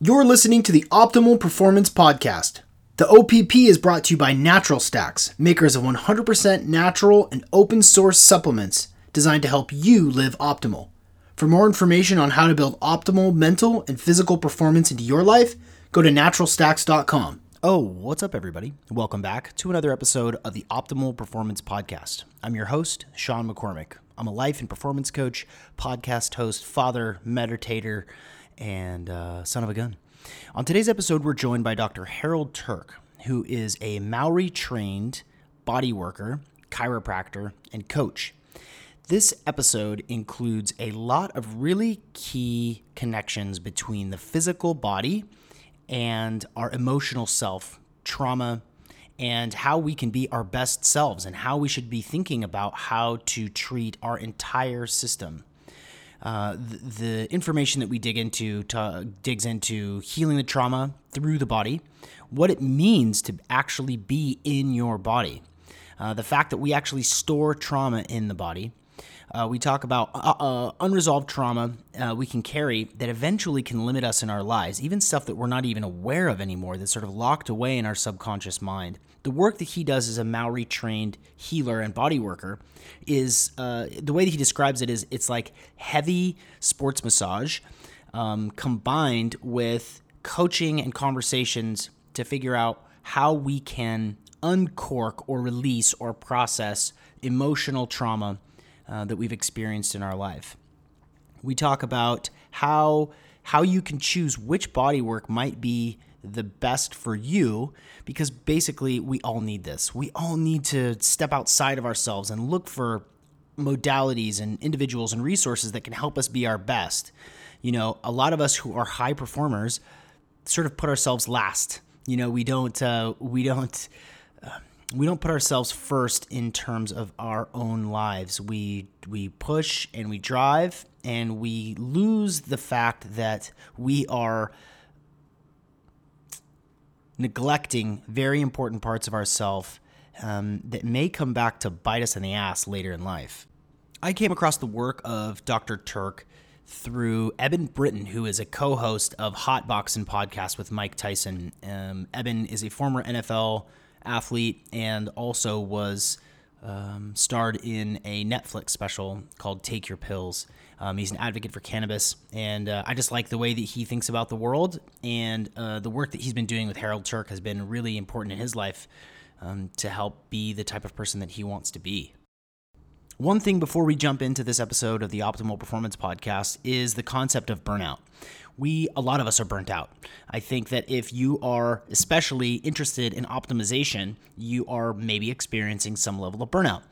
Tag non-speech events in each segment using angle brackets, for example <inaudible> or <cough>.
You're listening to the Optimal Performance Podcast. The OPP is brought to you by Natural Stacks, makers of 100% natural and open source supplements designed to help you live optimal. For more information on how to build optimal mental and physical performance into your life, go to naturalstacks.com. Oh, what's up, everybody? Welcome back to another episode of the Optimal Performance Podcast. I'm your host, Sean McCormick. I'm a life and performance coach, podcast host, father, meditator, and uh, son of a gun. On today's episode, we're joined by Dr. Harold Turk, who is a Maori trained body worker, chiropractor, and coach. This episode includes a lot of really key connections between the physical body and our emotional self, trauma, and how we can be our best selves and how we should be thinking about how to treat our entire system. Uh, the, information that we dig into to, digs into healing the trauma through the body, what it means to actually be in your body, uh, the fact that we actually store trauma in the body. Uh, we talk about uh, uh, unresolved trauma we can carry that eventually can limit us in our lives, even stuff that we're not even aware of anymore, that's sort of locked away in our subconscious mind the work that he does as a Maori trained healer and body worker is uh, the way that he describes it is it's like heavy sports massage um, combined with coaching and conversations to figure out how we can uncork or release or process emotional trauma uh, that we've experienced in our life. We talk about how how you can choose which body work might be the best for you because basically we all need this. We all need to step outside of ourselves and look for modalities and individuals and resources that can help us be our best. You know, a lot of us who are high performers sort of put ourselves last. You know, we don't uh, we don't uh, we don't put ourselves first in terms of our own lives. We we push and we drive and we lose the fact that we are neglecting very important parts of ourself um, that may come back to bite us in the ass later in life. I came across the work of Dr. Turk through Eben Britton, who is a co host of Hot Boxing podcast with Mike Tyson. Um, Eben is a former NFL athlete and also was um, starred in a Netflix special called Take Your Pills. Um, he's an advocate for cannabis, and uh, I just like the way that he thinks about the world. And uh, the work that he's been doing with Harold Turk has been really important in his life um, to help be the type of person that he wants to be. One thing before we jump into this episode of the Optimal Performance Podcast is the concept of burnout we a lot of us are burnt out. I think that if you are especially interested in optimization, you are maybe experiencing some level of burnout.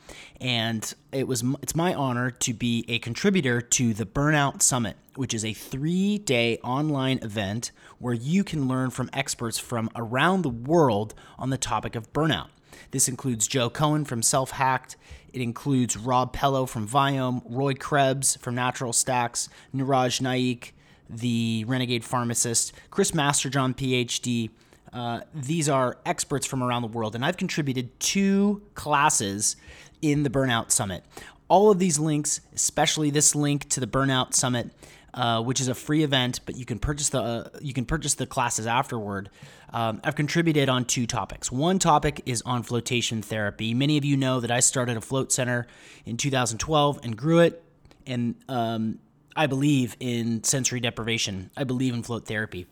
And it was it's my honor to be a contributor to the Burnout Summit, which is a 3-day online event where you can learn from experts from around the world on the topic of burnout. This includes Joe Cohen from Self Hacked. It includes Rob Pello from Viome, Roy Krebs from Natural Stacks, Niraj Naik, the Renegade Pharmacist, Chris Masterjohn, PhD. Uh, these are experts from around the world, and I've contributed two classes in the Burnout Summit. All of these links, especially this link to the Burnout Summit, uh, which is a free event, but you can purchase the uh, you can purchase the classes afterward. Um, I've contributed on two topics. One topic is on flotation therapy. Many of you know that I started a float center in 2012 and grew it, and um, I believe in sensory deprivation. I believe in float therapy.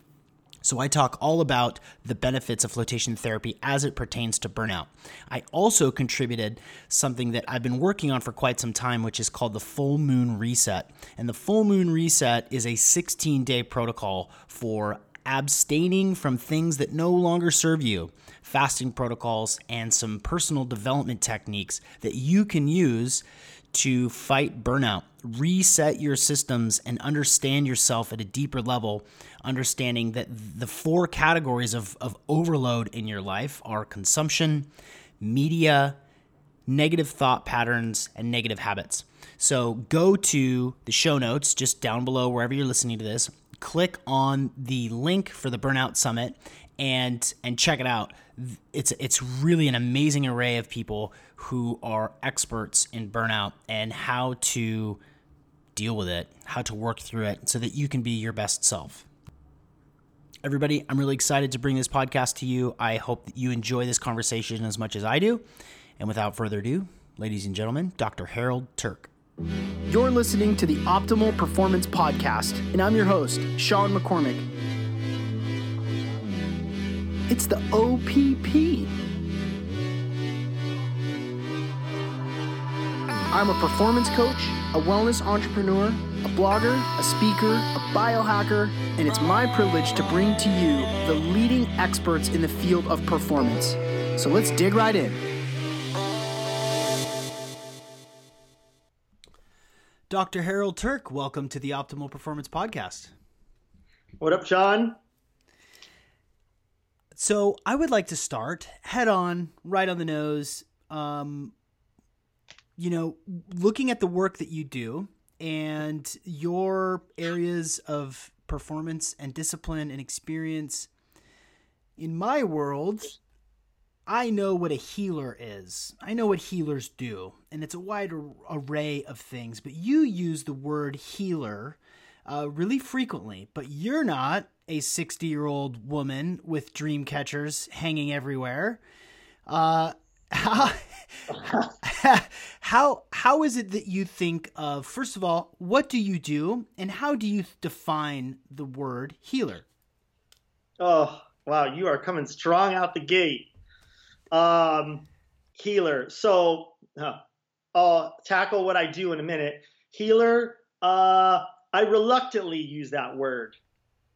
So I talk all about the benefits of flotation therapy as it pertains to burnout. I also contributed something that I've been working on for quite some time, which is called the Full Moon Reset. And the Full Moon Reset is a 16 day protocol for abstaining from things that no longer serve you, fasting protocols, and some personal development techniques that you can use to fight burnout, reset your systems, and understand yourself at a deeper level. Understanding that the four categories of, of overload in your life are consumption, media, negative thought patterns, and negative habits. So go to the show notes just down below, wherever you're listening to this. Click on the link for the Burnout Summit and and check it out. It's it's really an amazing array of people who are experts in burnout and how to deal with it, how to work through it so that you can be your best self. Everybody, I'm really excited to bring this podcast to you. I hope that you enjoy this conversation as much as I do. And without further ado, ladies and gentlemen, Dr. Harold Turk. You're listening to the Optimal Performance Podcast, and I'm your host, Sean McCormick. It's the OPP. I'm a performance coach, a wellness entrepreneur, a blogger, a speaker, a biohacker, and it's my privilege to bring to you the leading experts in the field of performance. So let's dig right in. Dr. Harold Turk, welcome to the Optimal Performance Podcast. What up, Sean? So, I would like to start head on, right on the nose. Um, you know, looking at the work that you do and your areas of performance and discipline and experience. In my world, I know what a healer is. I know what healers do, and it's a wide array of things. But you use the word healer uh, really frequently. But you're not a 60 year old woman with dream catchers hanging everywhere. Uh, how, <laughs> how how is it that you think of? First of all, what do you do, and how do you define the word healer? Oh wow, you are coming strong out the gate um, healer. So uh, I'll tackle what I do in a minute. Healer, uh, I reluctantly use that word.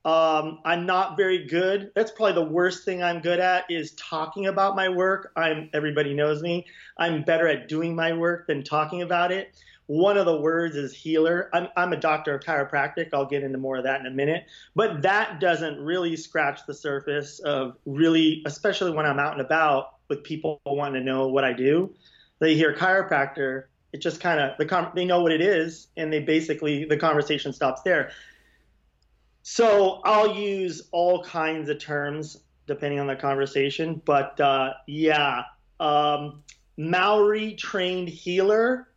Um, I'm not very good. That's probably the worst thing I'm good at is talking about my work. I'm everybody knows me. I'm better at doing my work than talking about it. One of the words is healer. I'm, I'm a doctor of chiropractic. I'll get into more of that in a minute. But that doesn't really scratch the surface of really, especially when I'm out and about with people wanting to know what I do. They hear chiropractor, it just kind of the they know what it is, and they basically the conversation stops there. So I'll use all kinds of terms depending on the conversation, but uh, yeah, um, Maori trained healer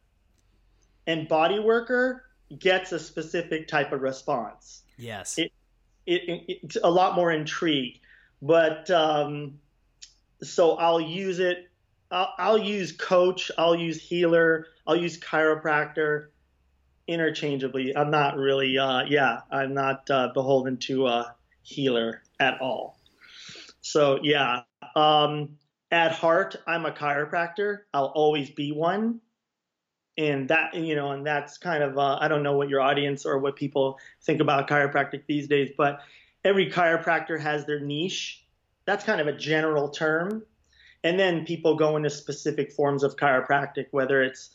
and body worker gets a specific type of response. Yes. It, it, it it's a lot more intrigue. But um, so I'll use it. I'll, I'll, use coach. I'll use healer. I'll use chiropractor interchangeably. I'm not really, uh, yeah, I'm not uh, beholden to a healer at all. So yeah, um, at heart, I'm a chiropractor. I'll always be one and that you know and that's kind of uh, i don't know what your audience or what people think about chiropractic these days but every chiropractor has their niche that's kind of a general term and then people go into specific forms of chiropractic whether it's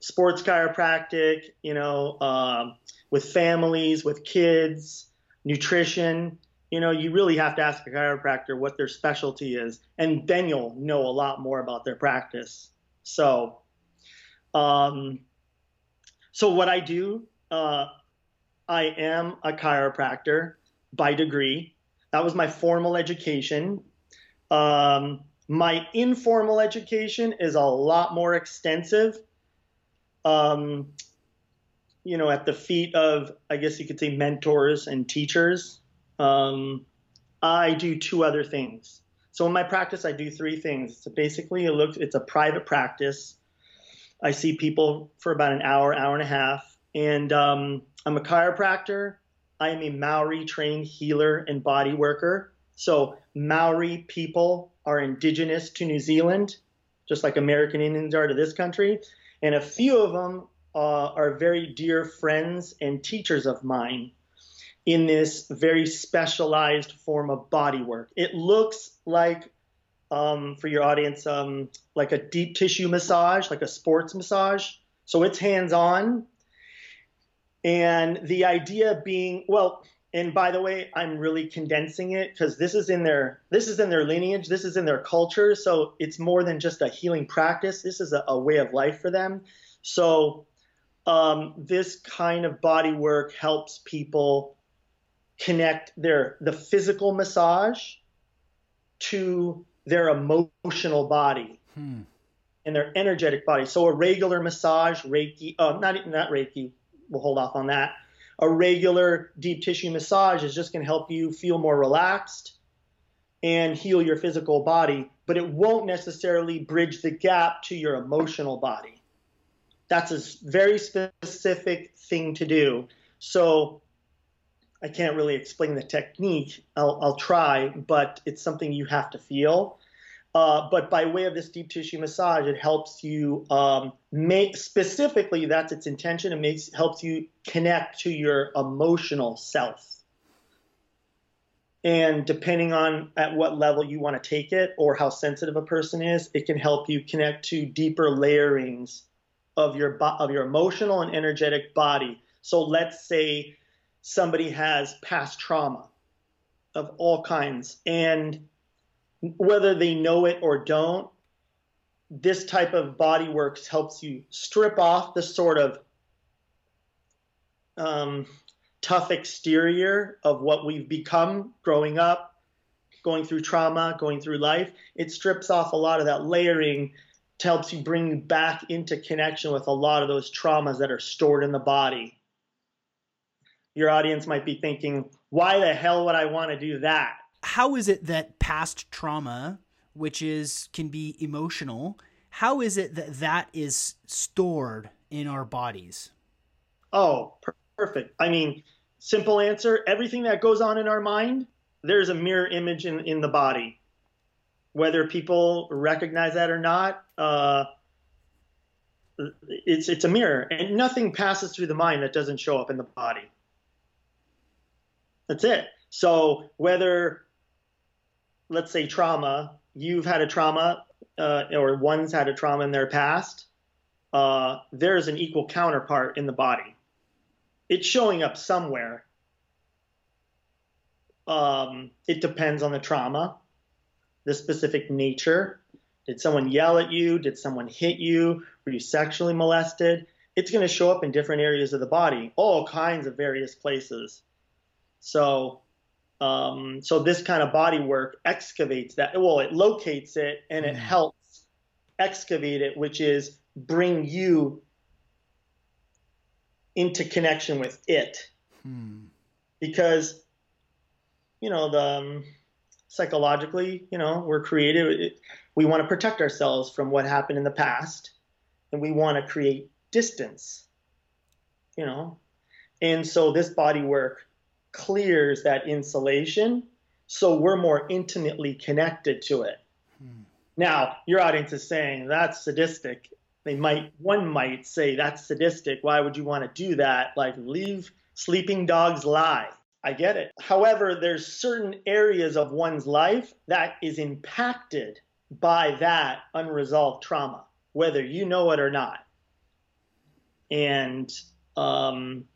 sports chiropractic you know um, with families with kids nutrition you know you really have to ask a chiropractor what their specialty is and then you'll know a lot more about their practice so um, so what I do, uh, I am a chiropractor by degree. That was my formal education. Um, my informal education is a lot more extensive. Um, you know, at the feet of, I guess you could say, mentors and teachers. Um, I do two other things. So in my practice, I do three things. So basically, it looks it's a private practice. I see people for about an hour, hour and a half. And um, I'm a chiropractor. I am a Maori trained healer and body worker. So Maori people are indigenous to New Zealand, just like American Indians are to this country. And a few of them uh, are very dear friends and teachers of mine in this very specialized form of body work. It looks like um, for your audience, um, like a deep tissue massage, like a sports massage. So it's hands on. And the idea being, well, and by the way, I'm really condensing it because this is in their this is in their lineage, this is in their culture. So it's more than just a healing practice. This is a, a way of life for them. So um, this kind of body work helps people connect their the physical massage to their emotional body hmm. and their energetic body. So a regular massage, Reiki, uh, not even not Reiki, we'll hold off on that. A regular deep tissue massage is just going to help you feel more relaxed and heal your physical body, but it won't necessarily bridge the gap to your emotional body. That's a very specific thing to do. So I can't really explain the technique. I'll, I'll try, but it's something you have to feel. Uh, but by way of this deep tissue massage, it helps you um, make specifically that's its intention. It makes helps you connect to your emotional self. And depending on at what level you want to take it or how sensitive a person is, it can help you connect to deeper layerings of your of your emotional and energetic body. So let's say somebody has past trauma of all kinds and whether they know it or don't, this type of body works helps you strip off the sort of um, tough exterior of what we've become growing up, going through trauma, going through life. It strips off a lot of that layering to helps you bring you back into connection with a lot of those traumas that are stored in the body. Your audience might be thinking, why the hell would I want to do that? How is it that past trauma, which is can be emotional, how is it that that is stored in our bodies? Oh, perfect. I mean, simple answer, everything that goes on in our mind, there's a mirror image in, in the body. Whether people recognize that or not, uh, it's it's a mirror, and nothing passes through the mind that doesn't show up in the body. That's it. So whether let's say trauma, you've had a trauma uh, or one's had a trauma in their past, uh, there's an equal counterpart in the body. It's showing up somewhere. Um, it depends on the trauma, the specific nature. Did someone yell at you? Did someone hit you? Were you sexually molested? It's going to show up in different areas of the body, all kinds of various places. So um, so this kind of body work excavates that. Well, it locates it and it mm. helps excavate it, which is bring you into connection with it. Hmm. Because, you know, the um, psychologically, you know, we're creative. We want to protect ourselves from what happened in the past, and we want to create distance. You know, and so this body work clears that insulation so we're more intimately connected to it. Hmm. Now, your audience is saying that's sadistic. They might one might say that's sadistic. Why would you want to do that? Like leave sleeping dogs lie. I get it. However, there's certain areas of one's life that is impacted by that unresolved trauma, whether you know it or not. And um,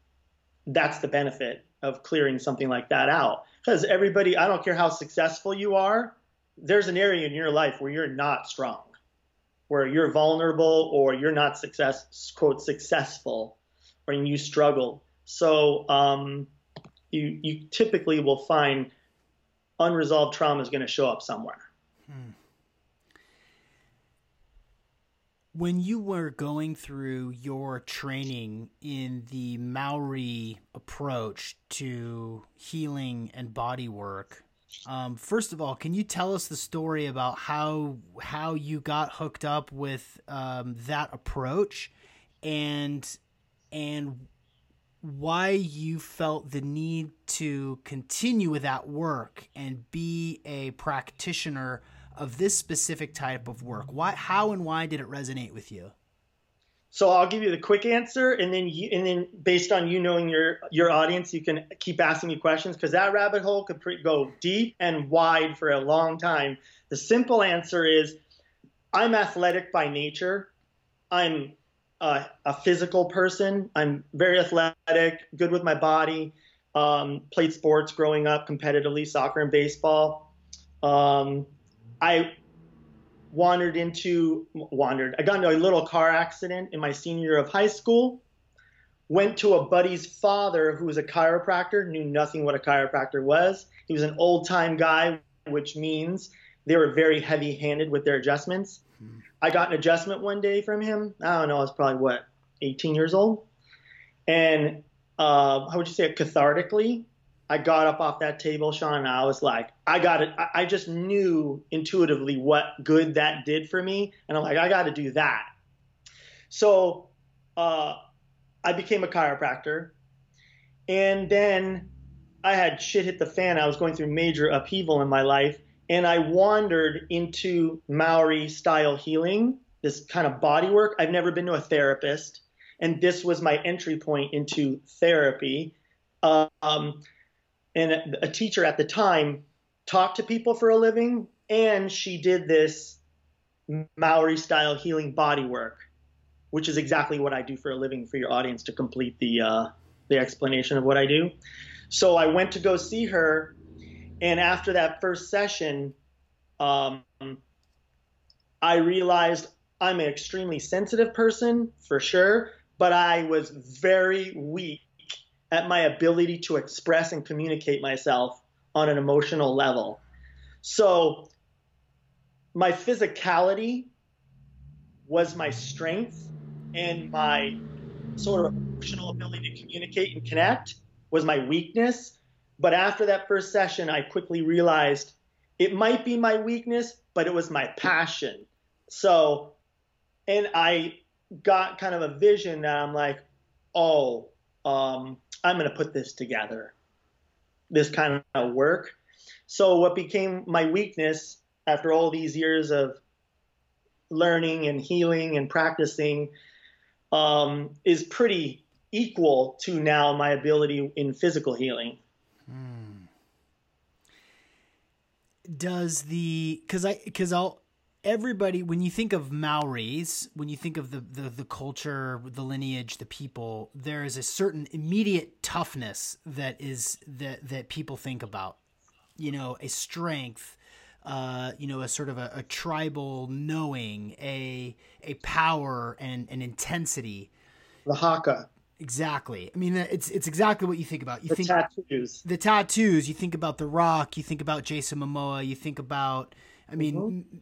that's the benefit of clearing something like that out. Because everybody, I don't care how successful you are, there's an area in your life where you're not strong, where you're vulnerable or you're not success, quote, successful, or you struggle. So um, you, you typically will find unresolved trauma is going to show up somewhere. Hmm when you were going through your training in the Maori approach to healing and body work, um, first of all, can you tell us the story about how how you got hooked up with um, that approach, and and why you felt the need to continue with that work and be a practitioner of this specific type of work? Why, how, and why did it resonate with you? So I'll give you the quick answer, and then you, and then based on you knowing your your audience, you can keep asking me questions because that rabbit hole could pre- go deep and wide for a long time. The simple answer is, I'm athletic by nature. I'm a, a physical person. I'm very athletic, good with my body. Um, played sports growing up competitively, soccer and baseball. Um, I wandered into wandered. I got into a little car accident in my senior year of high school. Went to a buddy's father who was a chiropractor, knew nothing what a chiropractor was. He was an old time guy, which means they were very heavy handed with their adjustments. Hmm. I got an adjustment one day from him. I don't know, I was probably what, 18 years old. And uh, how would you say it, cathartically. I got up off that table, Sean, and I was like, I got it. I just knew intuitively what good that did for me. And I'm like, I got to do that. So uh, I became a chiropractor. And then I had shit hit the fan. I was going through major upheaval in my life. And I wandered into Maori style healing, this kind of body work. I've never been to a therapist. And this was my entry point into therapy. Um, and a teacher at the time talked to people for a living, and she did this Maori style healing body work, which is exactly what I do for a living for your audience to complete the uh, the explanation of what I do. So I went to go see her, and after that first session, um, I realized I'm an extremely sensitive person for sure, but I was very weak at my ability to express and communicate myself on an emotional level. So my physicality was my strength and my sort of emotional ability to communicate and connect was my weakness. But after that first session, I quickly realized it might be my weakness, but it was my passion. So, and I got kind of a vision that I'm like, oh, um, I'm going to put this together, this kind of work. So, what became my weakness after all these years of learning and healing and practicing um, is pretty equal to now my ability in physical healing. Hmm. Does the because I because I'll everybody when you think of Maoris, when you think of the, the, the culture, the lineage, the people, there is a certain immediate toughness that is that that people think about. You know, a strength, uh, you know, a sort of a, a, tribal knowing, a a power and an intensity. The haka. Exactly. I mean, it's it's exactly what you think about. You the think tattoos. The tattoos. You think about The Rock. You think about Jason Momoa. You think about. I mean, mm-hmm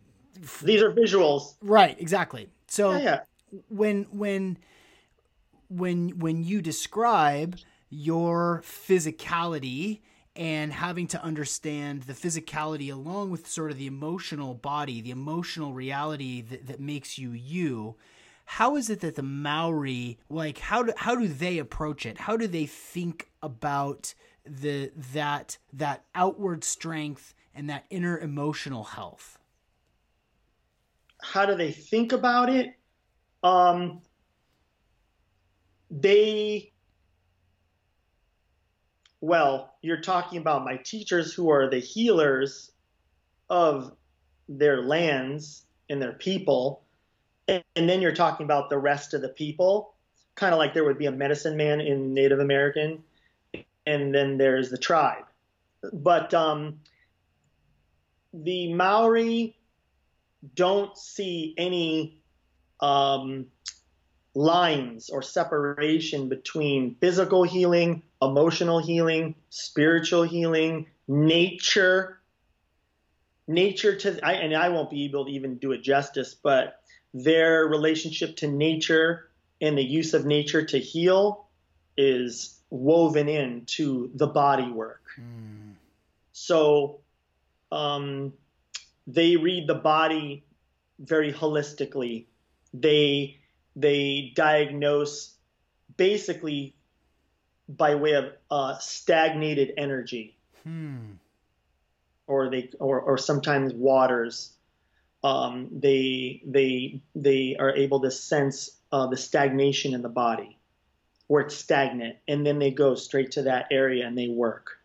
these are visuals. Right, exactly. So yeah, yeah. when when when when you describe your physicality and having to understand the physicality along with sort of the emotional body, the emotional reality that, that makes you you, how is it that the Maori like how do how do they approach it? How do they think about the that that outward strength and that inner emotional health? How do they think about it? Um, they, well, you're talking about my teachers who are the healers of their lands and their people. And, and then you're talking about the rest of the people, kind of like there would be a medicine man in Native American, and then there's the tribe. But um, the Maori don't see any um, lines or separation between physical healing, emotional healing, spiritual healing, nature. Nature to, I, and I won't be able to even do it justice, but their relationship to nature and the use of nature to heal is woven into the body work. Mm. So, um, they read the body very holistically. They they diagnose basically by way of uh, stagnated energy, hmm. or they or, or sometimes waters. Um, they they they are able to sense uh, the stagnation in the body, where it's stagnant, and then they go straight to that area and they work.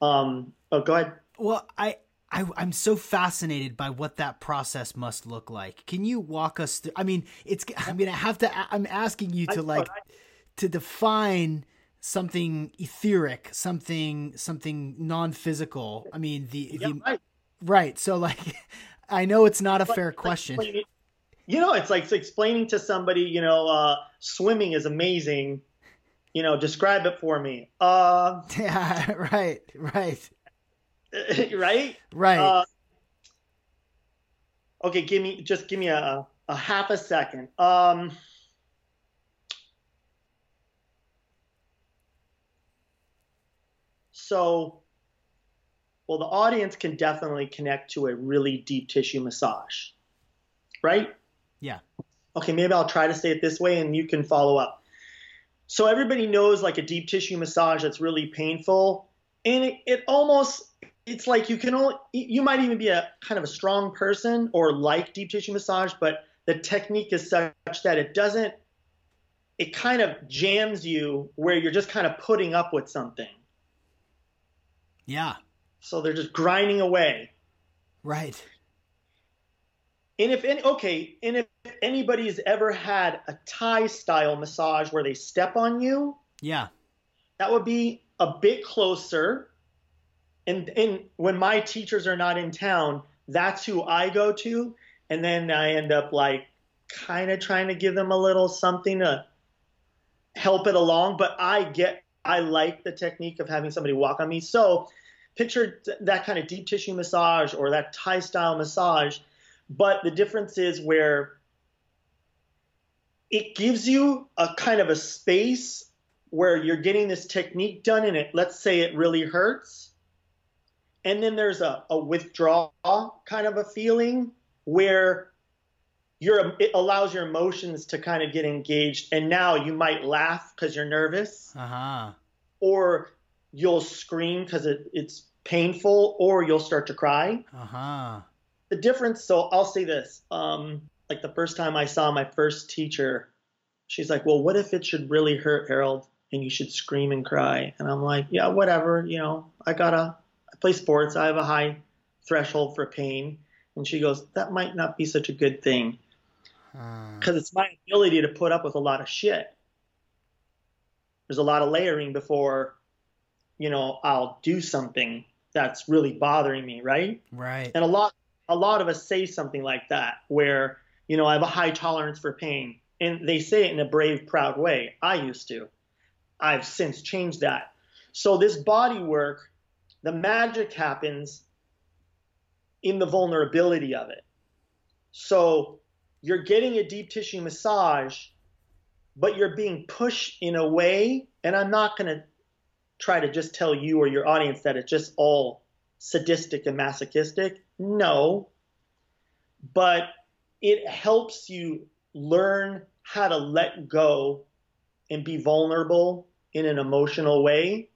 Um, oh, go ahead. Well, I I, am so fascinated by what that process must look like. Can you walk us through? I mean, it's. I'm gonna have to. I'm asking you to like to define something etheric, something something non-physical. I mean, the, yeah, the right. right. So like, <laughs> I know it's not a but, fair question. You know, it's like it's explaining to somebody. You know, uh, swimming is amazing. You know, describe it for me. Uh, <laughs> yeah. Right. Right. <laughs> right? Right. Uh, okay, give me just give me a, a half a second. Um, So, well, the audience can definitely connect to a really deep tissue massage, right? Yeah. Okay, maybe I'll try to say it this way and you can follow up. So, everybody knows like a deep tissue massage that's really painful. And it, it almost, it's like you can only, you might even be a kind of a strong person or like deep tissue massage, but the technique is such that it doesn't, it kind of jams you where you're just kind of putting up with something. Yeah. So they're just grinding away. Right. And if any, okay, and if anybody's ever had a Thai style massage where they step on you, Yeah. that would be a bit closer. And and when my teachers are not in town, that's who I go to. And then I end up like kind of trying to give them a little something to help it along. But I get, I like the technique of having somebody walk on me. So picture that kind of deep tissue massage or that Thai style massage. But the difference is where it gives you a kind of a space where you're getting this technique done and it let's say it really hurts and then there's a, a withdrawal kind of a feeling where you're it allows your emotions to kind of get engaged and now you might laugh because you're nervous Uh-huh. or you'll scream because it, it's painful or you'll start to cry Uh-huh. the difference so i'll say this um, like the first time i saw my first teacher she's like well what if it should really hurt harold and you should scream and cry and i'm like yeah whatever you know i gotta i play sports i have a high threshold for pain. And she goes that might not be such a good thing. Uh, because it's my ability to put up with a lot of shit. There's a lot of layering before you know i'll do something that's really bothering me right? Right. and a lot a lot of us say something like that where you know i have a high tolerance for pain. And they say it in a brave proud way. I used to. I've since changed that. So this body work the magic happens in the vulnerability of it so you're getting a deep tissue massage but you're being pushed in a way and i'm not going to try to just tell you or your audience that it's just all sadistic and masochistic. No. But it helps you learn how to let go and be vulnerable in an emotional way,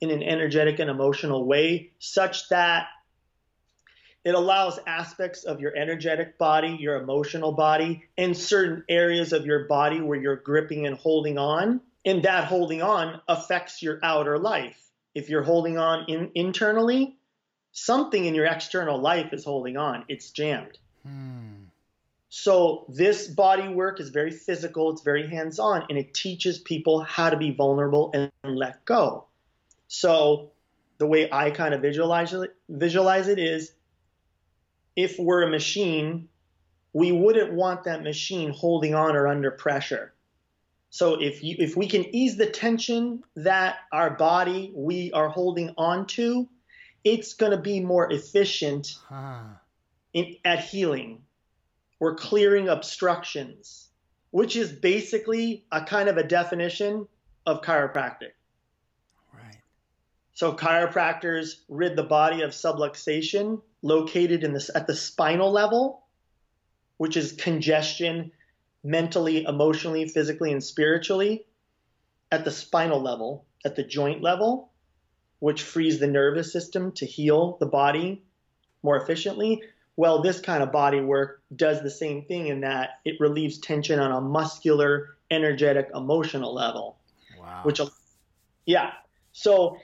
in an energetic and emotional way, such that it allows aspects of your energetic body, your emotional body, and certain areas of your body where you're gripping and holding on. And that holding on affects your outer life. If you're holding on in, internally, something in your external life is holding on. It's jammed. Hmm. So this body work is very physical, it's very hands-on, and it teaches people how to be vulnerable and let go. So the way I kind of visualize it, visualize it is if we're a machine, we wouldn't want that machine holding on or under pressure. So if you if we can ease the tension that our body we are holding on to, it's going to be more efficient Huh. in, at healing. We're clearing obstructions, which is basically a kind of a definition of chiropractic. So chiropractors rid the body of subluxation located in this at the spinal level, which is congestion mentally, emotionally, physically, and spiritually at the spinal level, at the joint level, which frees the nervous system to heal the body more efficiently. Well, this kind of body work does the same thing in that it relieves tension on a muscular, energetic, emotional level Wow. which yeah so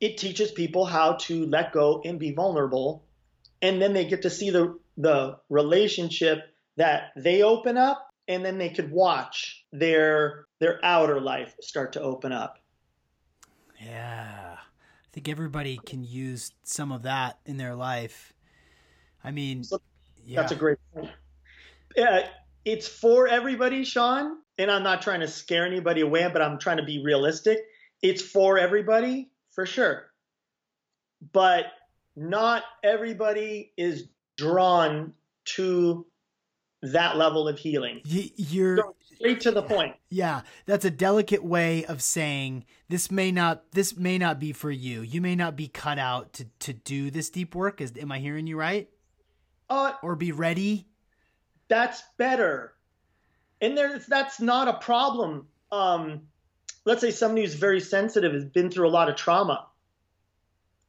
it teaches people how to let go and be vulnerable and then they get to see the the relationship that they open up and then they could watch their their outer life start to open up Yeah. I think everybody can use some of that in their life. I mean, So yeah. that's a great point yeah it's for everybody sean and i'm not trying to scare anybody away but i'm trying to be realistic it's for everybody for sure but not everybody is drawn to that level of healing Y- you're straight to the point. Yeah, that's a delicate way of saying this may not this may not be for you. You may not be cut out to to do this deep work. Is am I hearing you right? Uh, or be ready. That's better, and there's that's not a problem. Um, let's say somebody who's very sensitive has been through a lot of trauma.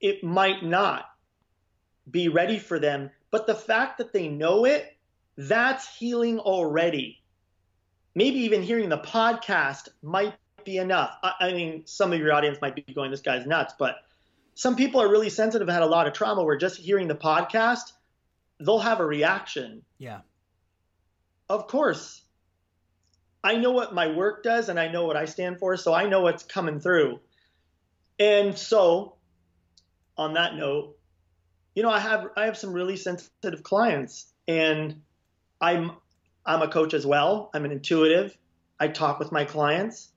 It might not be ready for them, but the fact that they know it, that's healing already maybe even hearing the podcast might be enough. I, I, mean, some of your audience might be going, this guy's nuts, but some people are really sensitive, had a lot of trauma where just hearing the podcast, they'll have a reaction. Yeah. Of course. I know what my work does and I know what I stand for, so I know what's coming through. And so, on that note, you know, I have I have some really sensitive clients and I'm I'm a coach as well. I'm an intuitive. I talk with my clients.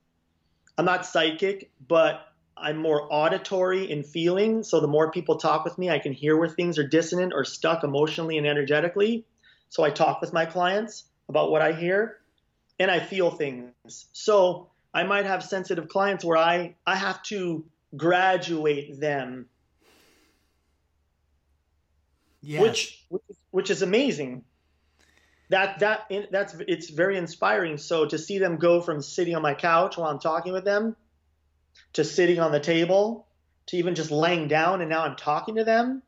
I'm not psychic, but I'm more auditory in feeling. So the more people talk with me, I can hear where things are dissonant or stuck emotionally and energetically. So I talk with my clients about what I hear and I feel things. So I might have sensitive clients where I, I have to graduate them. Yes. Which, which, which is amazing that that that's it's very inspiring. So to see them go from sitting on my couch while I'm talking with them to sitting on the table to even just laying down and now I'm talking to them.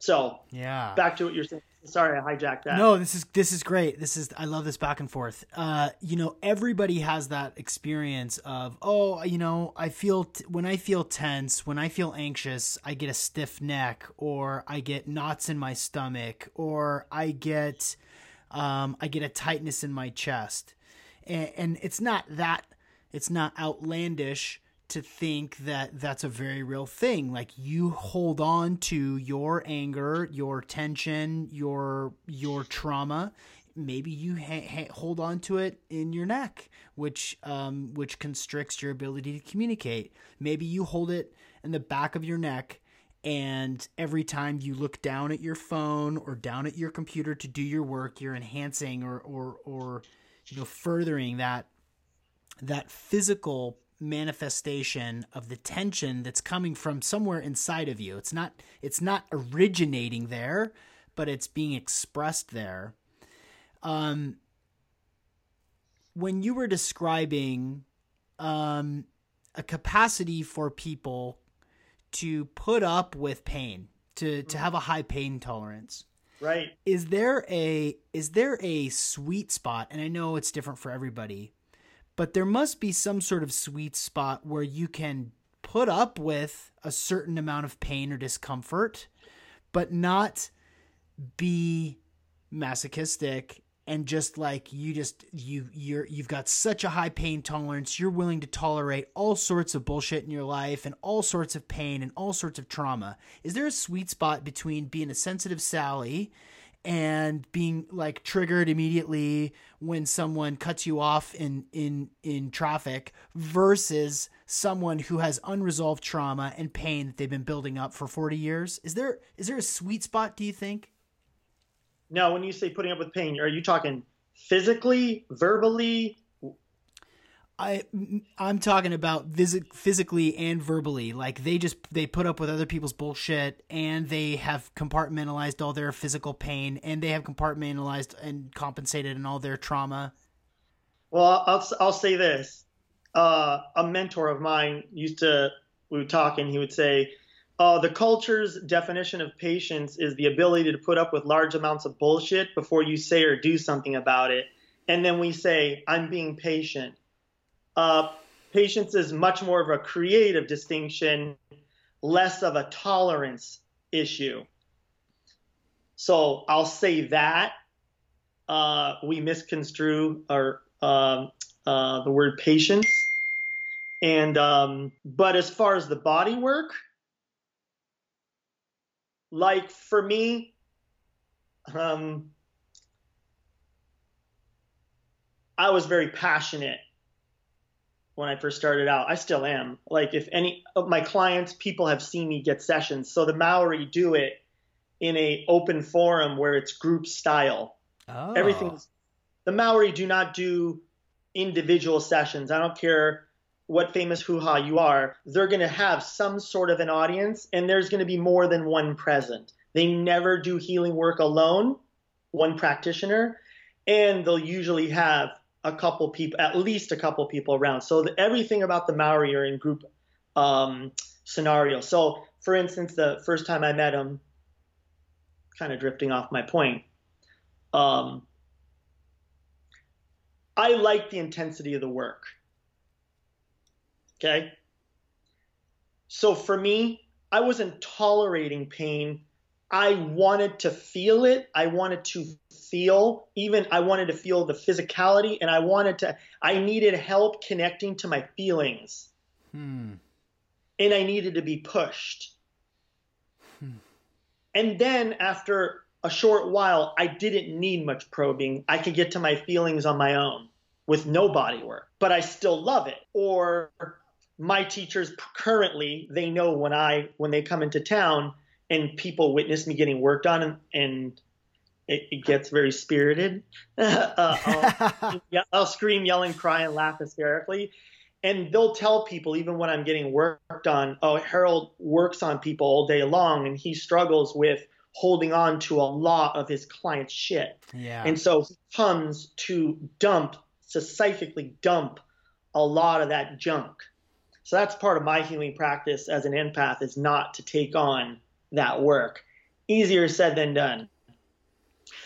So yeah, back to what you're saying. Sorry, I hijacked that. No, this is this is great. This is I love this back and forth. Uh, you know, everybody has that experience of oh, you know, I feel t- when I feel tense, when I feel anxious, I get a stiff neck, or I get knots in my stomach, or I get um, I get a tightness in my chest, and, and it's not that it's not outlandish to think that that's a very real thing. Like you hold on to your anger, your tension, your your trauma. Maybe you ha- ha- hold on to it in your neck, which um, which constricts your ability to communicate. Maybe you hold it in the back of your neck, and every time you look down at your phone or down at your computer to do your work, you're enhancing or or or you know furthering that that physical manifestation of the tension that's coming from somewhere inside of you. It's not it's not originating there, but it's being expressed there. Um when you were describing um a capacity for people to put up with pain, to to have a high pain tolerance. Right. Is there a is there a sweet spot and I know it's different for everybody but there must be some sort of sweet spot where you can put up with a certain amount of pain or discomfort, but not be masochistic and just like you just you you're you've got such a high pain tolerance you're willing to tolerate all sorts of bullshit in your life and all sorts of pain and all sorts of trauma. Is there a sweet spot between being a sensitive sally and being like triggered immediately when someone cuts you off in in in traffic versus someone who has unresolved trauma and pain that they've been building up for 40 years. Is there is there a sweet spot do you think? Now when you say putting up with pain are you talking physically verbally I I'm talking about phys- physically and verbally. Like they just they put up with other people's bullshit and they have compartmentalized all their physical pain and they have compartmentalized and compensated in all their trauma. Well, I'll I'll say this. Uh, a mentor of mine used to we would talk and he would say, uh, the culture's definition of patience is the ability to put up with large amounts of bullshit before you say or do something about it. And then we say, I'm being patient uh, patience is much more of a creative distinction, less of a tolerance issue. So I'll say that uh, we misconstrue our um, uh, the word patience, and um, but as far as the body work, like for me, um, I was very passionate when I first started out. I still am. Like if any of my clients, people have seen me get sessions. So the Maori do it in a open forum where it's group style. Oh. Everything's the Maori do not do individual sessions. I don't care what famous hoo ha you are, they're going to have some sort of an audience and there's going to be more than one present. They never do healing work alone, one practitioner, and they'll usually have a couple people, at least a couple people around. So the, everything about the Maori are in group um, scenario. So, for instance, the first time I met him, kind of drifting off my point, um, I like the intensity of the work. Okay. So for me, I wasn't tolerating pain. I wanted to feel it. I wanted to feel, even I wanted to feel the physicality, and I wanted to, I needed help connecting to my feelings. Hmm. And I needed to be pushed. Hmm. And then after a short while, I didn't need much probing. I could get to my feelings on my own with no body work, but I still love it. Or my teachers currently, they know when I when they come into town and people witness me getting worked on and, and it, it, gets very spirited. <laughs> uh, I'll, <laughs> I'll, scream, yell, and cry and laugh hysterically. And they'll tell people, even when I'm getting worked on, oh, Harold works on people all day long and he struggles with holding on to a lot of his client's shit. Yeah. And so he comes to dump, specifically dump a lot of that junk. So that's part of my healing practice as an empath is not to take on that work. Easier said than done.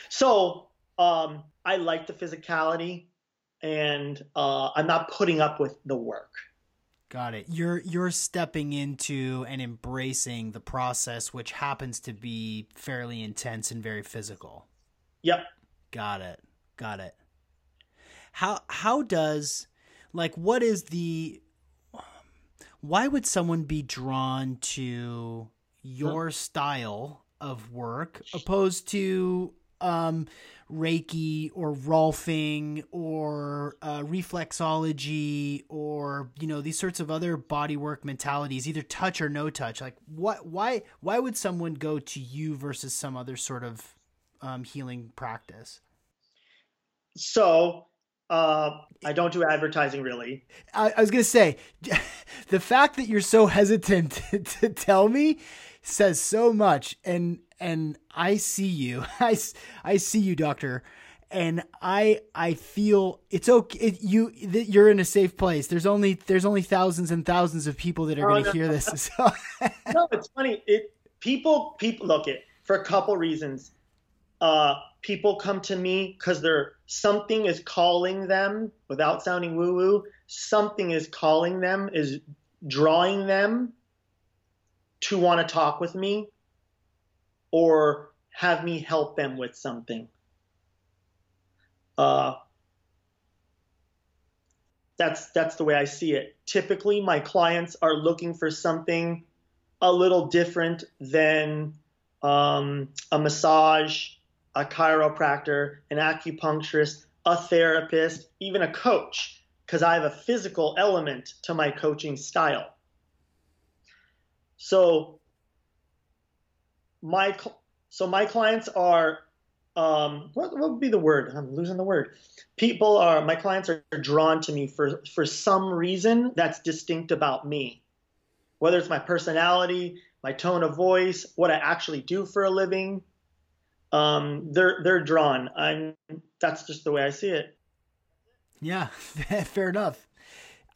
So um, I like the physicality, and uh, I'm not putting up with the work. Got it. You're you're stepping into and embracing the process, which happens to be fairly intense and very physical. Yep. Got it. Got it. How how does like what is the why would someone be drawn to your style of work opposed to um, Reiki or Rolfing or uh, reflexology or you know these sorts of other bodywork mentalities, either touch or no touch. Like what? Why? Why would someone go to you versus some other sort of um, healing practice? So uh, I don't do advertising really. I, I was gonna say, <laughs> the fact that you're so hesitant <laughs> to, to, tell me says so much, and and I see you, <laughs> I, I see you, doctor, and I I feel it's okay. It, you you're in a safe place. There's only there's only thousands and thousands of people that are oh, going to no. hear this. So. no, it's funny. It people people look it for a couple reasons. Uh, people come to me because they're something is calling them without sounding woo woo. Something is calling them, is drawing them to want to talk with me or have me help them with something. Uh, that's that's the way I see it. Typically, my clients are looking for something a little different than um, a massage a chiropractor, an acupuncturist, a therapist, even a coach, because I have a physical element to my coaching style. So my so my clients are um, what, what would be the word? I'm losing the word. People are my clients are drawn to me for for some reason that's distinct about me, whether it's my personality, my tone of voice, what I actually do for a living, um, they're they're drawn. I'm that's just the way I see it. Yeah, <laughs> fair enough.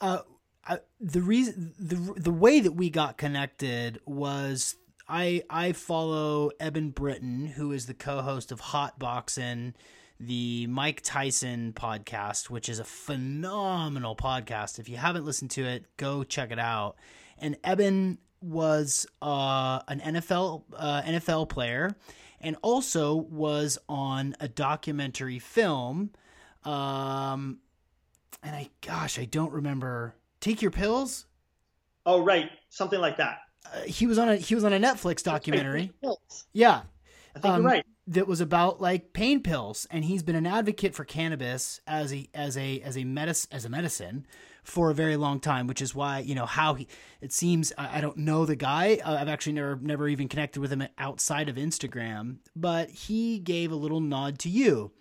Uh, I, the reason the the way that we got connected was I I follow Eben Britton, who is the co-host of Hot Boxing, the Mike Tyson podcast, which is a phenomenal podcast. If you haven't listened to it, go check it out. And Eben was uh, an NFL uh, NFL player and also was on a documentary film. Um, and I, gosh, I don't remember. Take your pills. Oh, right, something like that. Uh, he was on a he was on a Netflix documentary. Yeah, I think um, you're right. That was about like pain pills, and he's been an advocate for cannabis as a as a as a medicine as a medicine for a very long time, which is why you know how he. It seems I, I don't know the guy. Uh, I've actually never never even connected with him outside of Instagram, but he gave a little nod to you,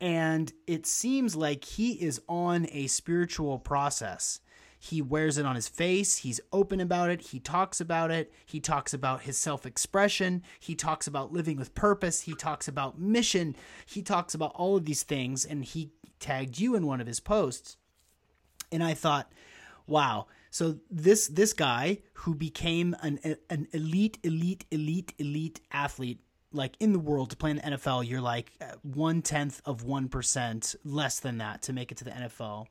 And it seems like he is on a spiritual process. He wears it on his face. He's open about it. He talks about it. He talks about his self expression. He talks about living with purpose. He talks about mission. He talks about all of these things. And he tagged you in one of his posts. And I thought, wow. So this this guy who became an an elite elite elite elite athlete like in the world to play in the NFL, you're like one tenth of one percent less than that to make it to the NFL.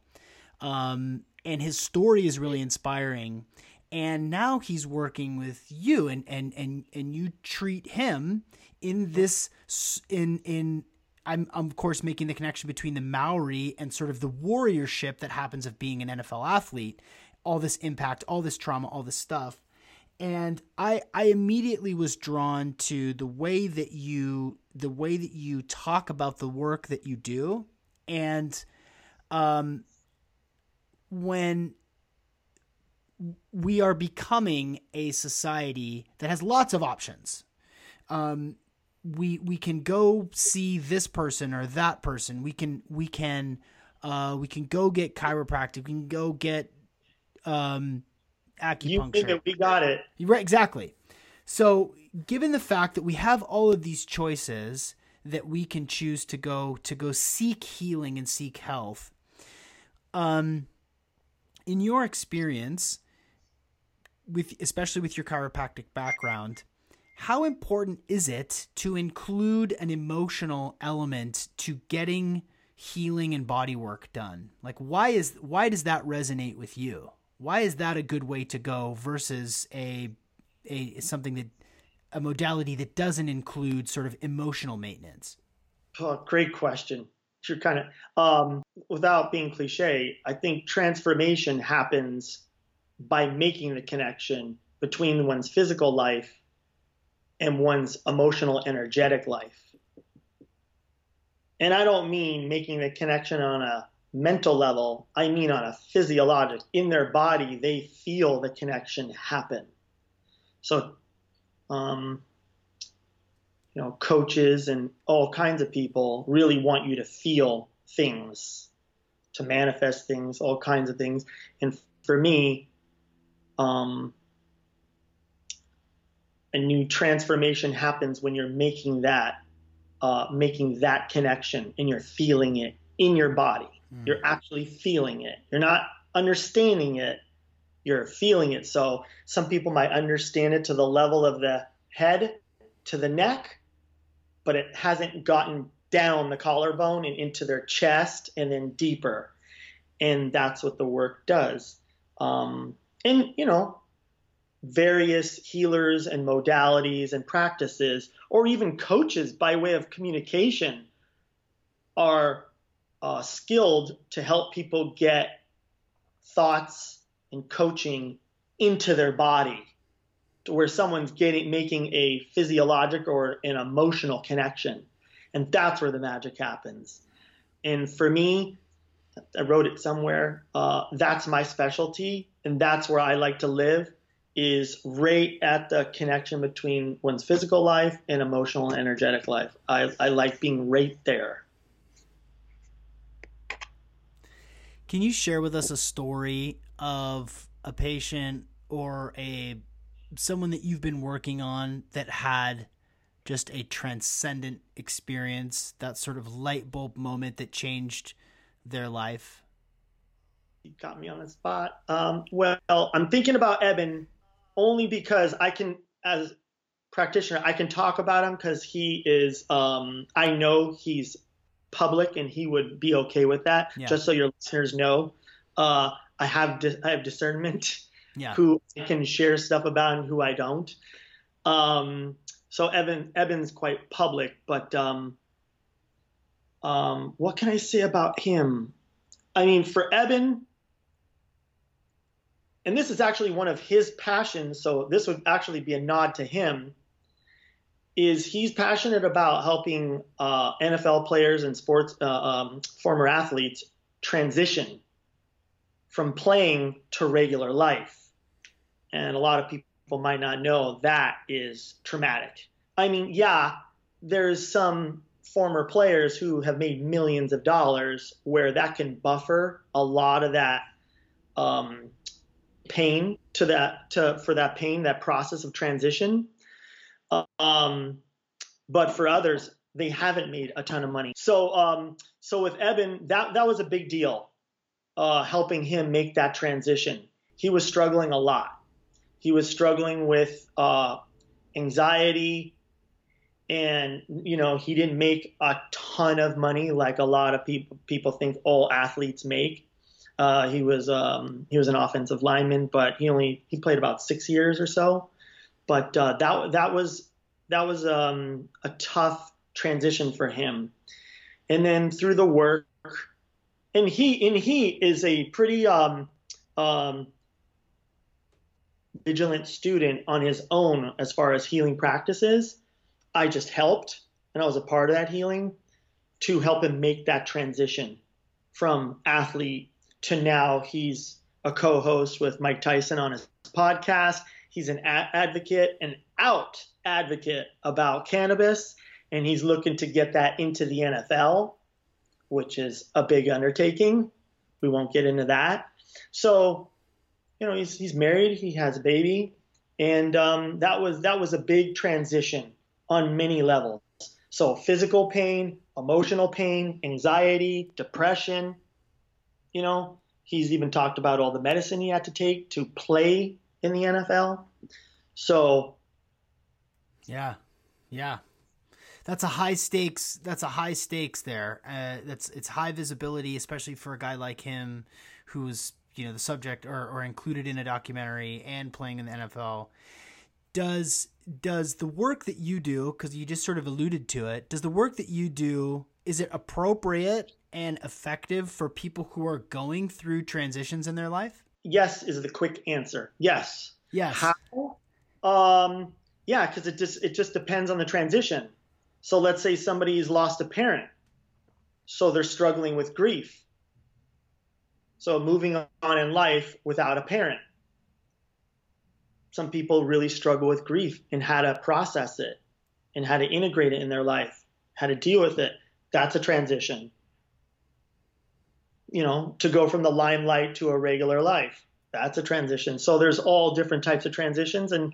Um, and his story is really inspiring. And now he's working with you, and and and and you treat him in this in in. I'm, I'm of course making the connection between the Maori and sort of the warriorship that happens of being an NFL athlete, all this impact, all this trauma, all this stuff. And I I immediately was drawn to the way that you the way that you talk about the work that you do. And um when we are becoming a society that has lots of options um we we can go see this person or that person we can we can uh we can go get chiropractic we can go get um acupuncture. You we got it. Right, exactly. So, given the fact that we have all of these choices that we can choose to go to go seek healing and seek health, um, in your experience, with especially with your chiropractic background, how important is it to include an emotional element to getting healing and body work done? Like, why is why does that resonate with you? Why is that a good way to go versus a a something that a modality that doesn't include sort of emotional maintenance? Oh, great question. You're kind of um, without being cliche. I think transformation happens by making the connection between one's physical life and one's emotional, energetic life. And I don't mean making the connection on a mental level, I mean on a physiologic, in their body, they feel the connection happen. So, um, you know, coaches and all kinds of people really want you to feel things, to manifest things, all kinds of things. And for me, um, a new transformation happens when you're making that, uh, making that connection and you're feeling it in your body. Mm. You're actually feeling it. You're not understanding it. You're feeling it. So some people might understand it to the level of the head to the neck, but it hasn't gotten down the collarbone and into their chest and then deeper. And that's what the work does. Um, and, you know, various healers and modalities and practices, or even coaches by way of communication, are uh, skilled to help people get thoughts and coaching into their body to where someone's getting making a physiologic or an emotional connection. And that's where the magic happens. And for me i wrote it somewhere uh, that's my specialty and that's where i like to live is right at the connection between one's physical life and emotional and energetic life i, I like being right there Can you share with us a story of a patient or a someone that you've been working on that had just a transcendent experience, that sort of light bulb moment that changed their life? You got me on the spot. Um, well, I'm thinking about Eben only because I can, as practitioner, I can talk about him because he is. Um, I know he's public and he would be okay with that. Yeah. Just so your listeners know, uh, I have di- I have discernment. <laughs> Yeah. Who I can share stuff about and who I don't. Um, so Evan Eben's quite public, but um, um, what can I say about him? I mean, for Eben, and this is actually one of his passions, so this would actually be a nod to him is he's passionate about helping uh, NFL players and sports uh, um, former athletes transition from playing to regular life. And a lot of people might not know that is traumatic. I mean, yeah, there's some former players who have made millions of dollars where that can buffer a lot of that um, pain to that to for that pain that process of transition. Um, but for others they haven't made a ton of money. So um, so with Eben that that was a big deal uh, helping him make that transition. He was struggling a lot. He was struggling with uh, anxiety and you know he didn't make a ton of money like a lot of people people think all athletes make. Uh, he was um, he was an offensive lineman, but he only he played about six years or so. But uh, that that was that was um, a tough transition for him. And then through the work, and he and he is a pretty um, um, vigilant student on his own as far as healing practices. I just helped, and I was a part of that healing to help him make that transition from athlete to now he's a co-host with Mike Tyson on his podcast. He's an a- advocate, an out advocate about cannabis, and he's looking to get that into the NFL, which is a big undertaking. We won't get into that. So, you know, he's he's married, he has a baby, and um, that was that was a big transition on many levels. So physical pain, emotional pain, anxiety, depression. You know, he's even talked about all the medicine he had to take to play in the NFL. So yeah. Yeah. That's a high stakes. That's a high stakes there. Uh, that's it's high visibility, especially for a guy like him, who's you know the subject or, or included in a documentary and playing in the NFL. Does does the work that you do because you just sort of alluded to it does the work that you do is it appropriate and effective for people who are going through transitions in their life? Yes is the quick answer. Yes. Yes. How? Um yeah because it just it just depends on the transition. So let's say somebody's lost a parent so they're struggling with grief. So moving on in life without a parent. Some people really struggle with grief and how to process it and how to integrate it in their life, how to deal with it. That's a transition. You know, to go from the limelight to a regular life. That's a transition. So there's all different types of transitions, and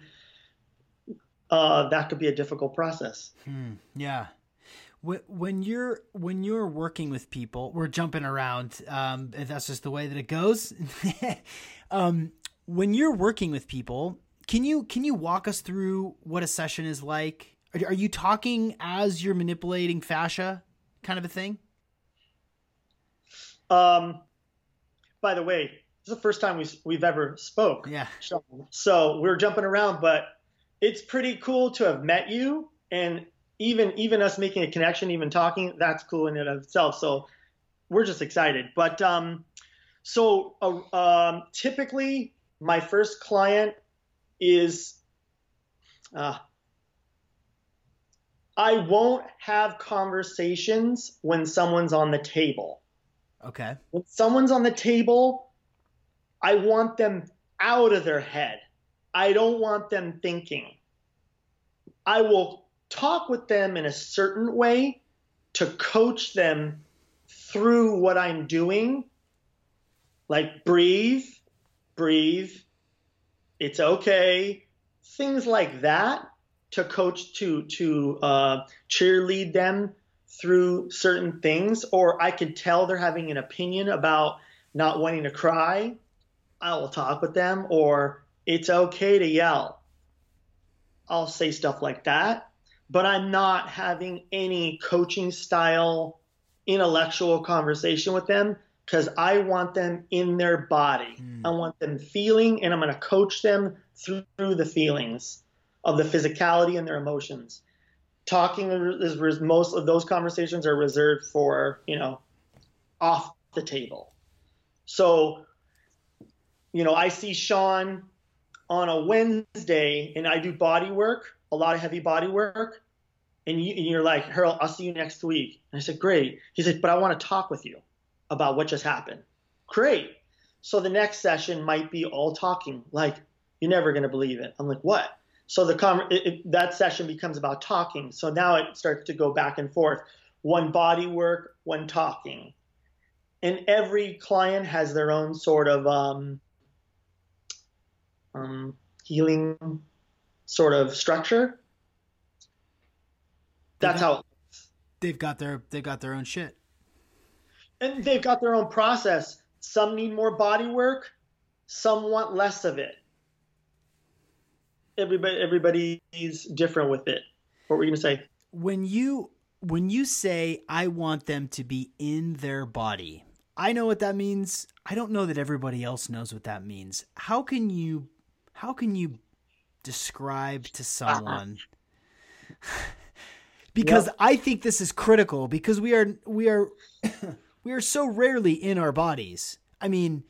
uh, that could be a difficult process. Hmm, yeah. When you're when you're working with people, we're jumping around. Um, that's just the way that it goes. <laughs> um, when you're working with people, can you can you walk us through what a session is like? Are, are you talking as you're manipulating fascia, kind of a thing? Um, by the way, this is the first time we, we've ever spoke. Yeah. So we're jumping around, but it's pretty cool to have met you, and even even us making a connection, even talking, that's cool in and of itself. So we're just excited. But um, so uh, um, typically, my first client is uh, I won't have conversations when someone's on the table. Okay. When someone's on the table, I want them out of their head. I don't want them thinking. I will talk with them in a certain way to coach them through what I'm doing. Like breathe, breathe, it's okay, things like that to coach to to uh, cheerlead them through certain things, or I could tell they're having an opinion about not wanting to cry. I will talk with them, or it's okay to yell. I'll say stuff like that, but I'm not having any coaching style intellectual conversation with them because I want them in their body. Mm. I want them feeling, and I'm going to coach them through the feelings of the physicality and their emotions. Talking is most of those conversations are reserved for you know off the table. So, you know, I see Sean on a Wednesday, and I do body work, a lot of heavy body work. And, you, are like, Harold, I'll see you next week. And I said, great. He said, but I want to talk with you about what just happened. Great. So the next session might be all talking, like, you're never going to believe it. I'm like, what? So the com- it, it, that session becomes about talking. So now it starts to go back and forth. One body work, one talking, and every client has their own sort of um, um, healing sort of structure. That's how they've got their they've got their own shit, and they've got their own process. Some need more body work, some want less of it. Everybody everybody's different with it. What were you gonna say? When you when you say I want them to be in their body, I know what that means. I don't know that everybody else knows what that means. How can you how can you describe to someone <laughs> because yep. I think this is critical because we are we are <coughs> we are so rarely in our bodies. I mean,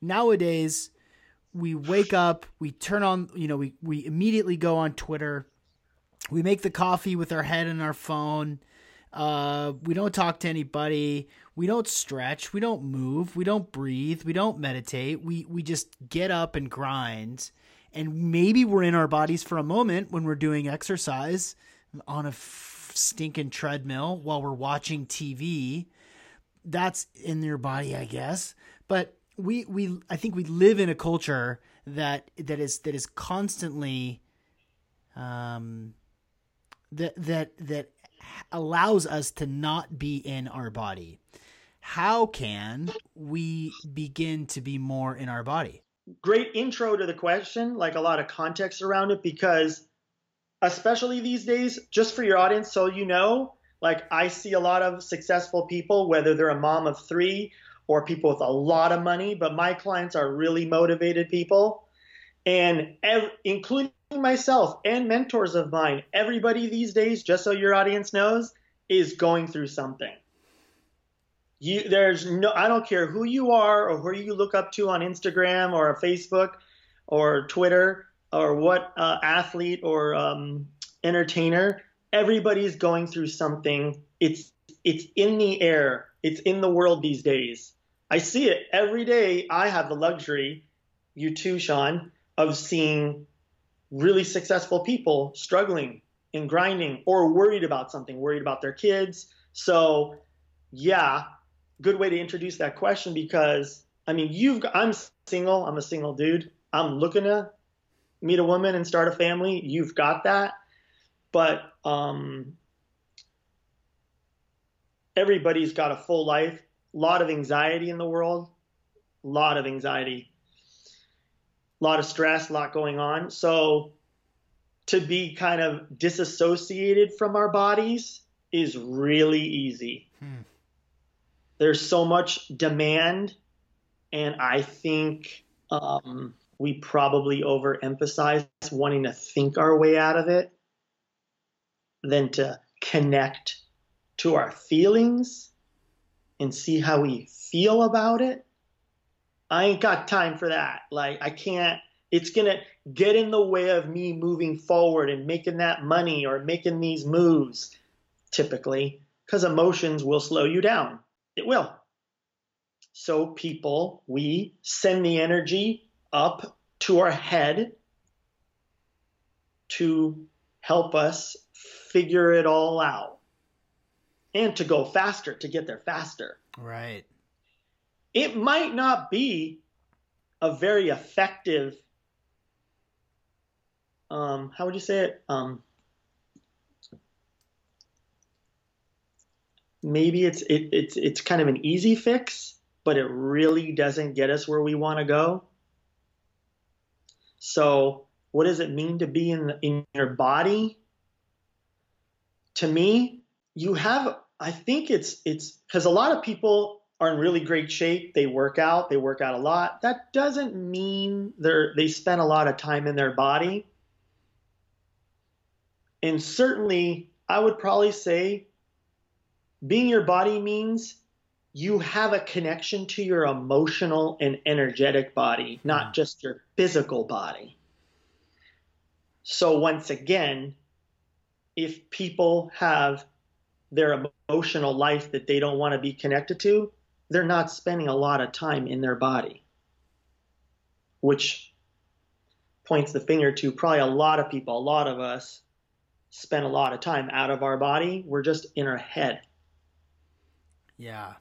nowadays we wake up, we turn on, you know, we we immediately go on Twitter. We make the coffee with our head in our phone. Uh, we don't talk to anybody. We don't stretch. We don't move. We don't breathe. We don't meditate. We we just get up and grind. And maybe we're in our bodies for a moment when we're doing exercise on a f- stinking treadmill while we're watching TV. That's in your body, I guess. But we we I think we live in a culture that that is that is constantly um that that that allows us to not be in our body. How can we begin to be more in our body? Great intro to the question, like a lot of context around it, because especially these days, just for your audience, so you know, like I see a lot of successful people, whether they're a mom of three or people with a lot of money, but my clients are really motivated people. And ev- including myself and mentors of mine, everybody these days, just so your audience knows, is going through something. You, there's no, I don't care who you are or who you look up to on Instagram or Facebook or Twitter or what uh, athlete or um, entertainer. Everybody's going through something. It's it's in the air. It's in the world these days. I see it every day. I have the luxury, you too, Sean, of seeing really successful people struggling and grinding or worried about something, worried about their kids. So, yeah, good way to introduce that question because I mean, you've I'm single, I'm a single dude. I'm looking to meet a woman and start a family. You've got that. But um everybody's got a full life lot of anxiety in the world, a lot of anxiety, a lot of stress, a lot going on. So to be kind of disassociated from our bodies is really easy. Hmm. There's so much demand, and I think um, we probably overemphasize wanting to think our way out of it than to connect to our feelings and see how we feel about it. I ain't got time for that. Like, I can't, it's going to get in the way of me moving forward and making that money or making these moves typically because emotions will slow you down. It will. So, people, we send the energy up to our head to help us figure it all out and to go faster, to get there faster. Right. It might not be a very effective um, how would you say it? Um, maybe it's it, it's it's kind of an easy fix, but it really doesn't get us where we want to go. So, what does it mean to be in the, in your body? To me, you have I think it's it's because a lot of people are in really great shape. They work out, they work out a lot. That doesn't mean they're they spend a lot of time in their body. And certainly, I would probably say being your body means you have a connection to your emotional and energetic body, not hmm. just your physical body. So, once again, if people have their emotional life that they don't want to be connected to, they're not spending a lot of time in their body, which points the finger to probably a lot of people, a lot of us spend a lot of time out of our body. We're just in our head. Yeah.